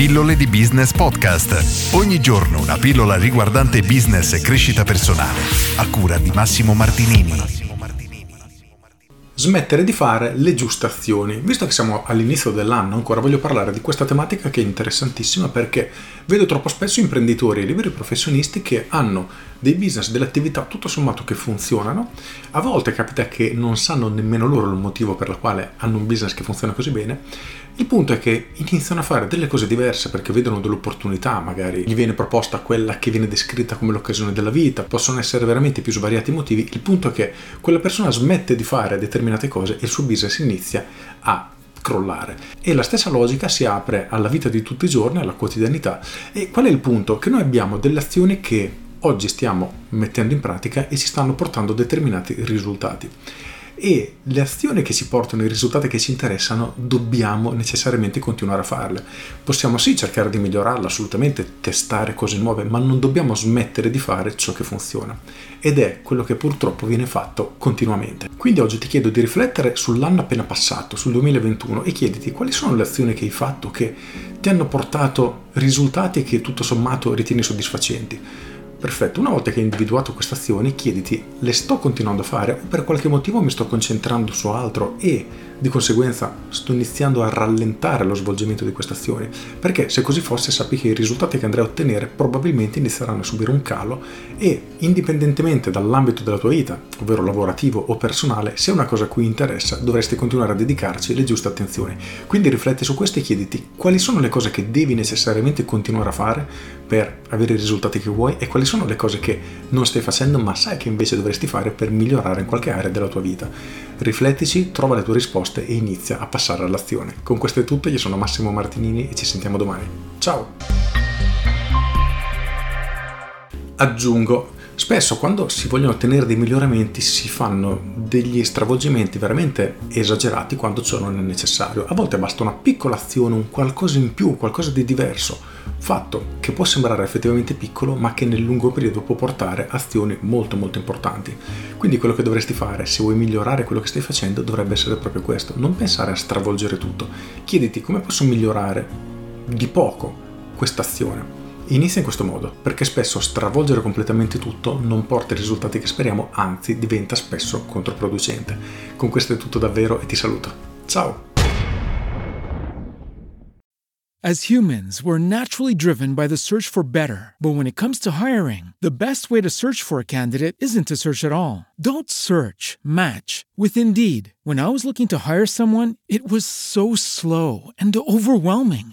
Pillole di Business Podcast. Ogni giorno una pillola riguardante business e crescita personale. A cura di Massimo Martinini. Smettere di fare le giuste azioni. Visto che siamo all'inizio dell'anno, ancora voglio parlare di questa tematica che è interessantissima perché vedo troppo spesso imprenditori e liberi professionisti che hanno dei business, delle attività tutto sommato che funzionano. A volte capita che non sanno nemmeno loro il motivo per la quale hanno un business che funziona così bene. Il punto è che iniziano a fare delle cose diverse perché vedono delle opportunità, magari gli viene proposta quella che viene descritta come l'occasione della vita, possono essere veramente più svariati motivi. Il punto è che quella persona smette di fare determinate cose e il suo business inizia a crollare. E la stessa logica si apre alla vita di tutti i giorni, alla quotidianità. E qual è il punto? Che noi abbiamo delle azioni che oggi stiamo mettendo in pratica e ci stanno portando determinati risultati e le azioni che ci portano i risultati che ci interessano dobbiamo necessariamente continuare a farle. Possiamo sì cercare di migliorarla, assolutamente testare cose nuove, ma non dobbiamo smettere di fare ciò che funziona ed è quello che purtroppo viene fatto continuamente. Quindi oggi ti chiedo di riflettere sull'anno appena passato, sul 2021 e chiediti quali sono le azioni che hai fatto che ti hanno portato risultati che tutto sommato ritieni soddisfacenti Perfetto, una volta che hai individuato queste azioni, chiediti, le sto continuando a fare o per qualche motivo mi sto concentrando su altro e di conseguenza sto iniziando a rallentare lo svolgimento di queste azioni? Perché se così fosse sappi che i risultati che andrai a ottenere probabilmente inizieranno a subire un calo e indipendentemente dall'ambito della tua vita, ovvero lavorativo o personale, se è una cosa a cui interessa dovresti continuare a dedicarci le giuste attenzioni. Quindi rifletti su questo e chiediti quali sono le cose che devi necessariamente continuare a fare per avere i risultati che vuoi e quali sono le cose che non stai facendo ma sai che invece dovresti fare per migliorare in qualche area della tua vita. Riflettici, trova le tue risposte e inizia a passare all'azione. Con questo è tutto, io sono Massimo Martinini e ci sentiamo domani. Ciao! Aggiungo, spesso quando si vogliono ottenere dei miglioramenti si fanno degli stravolgimenti veramente esagerati quando ciò non è necessario. A volte basta una piccola azione, un qualcosa in più, qualcosa di diverso fatto che può sembrare effettivamente piccolo ma che nel lungo periodo può portare azioni molto molto importanti. Quindi quello che dovresti fare se vuoi migliorare quello che stai facendo dovrebbe essere proprio questo, non pensare a stravolgere tutto, chiediti come posso migliorare di poco questa azione. Inizia in questo modo, perché spesso stravolgere completamente tutto non porta i risultati che speriamo, anzi diventa spesso controproducente. Con questo è tutto davvero e ti saluto. Ciao! As humans, we're naturally driven by the search for better. But when it comes to hiring, the best way to search for a candidate isn't to search at all. Don't search, match with Indeed. When I was looking to hire someone, it was so slow and overwhelming.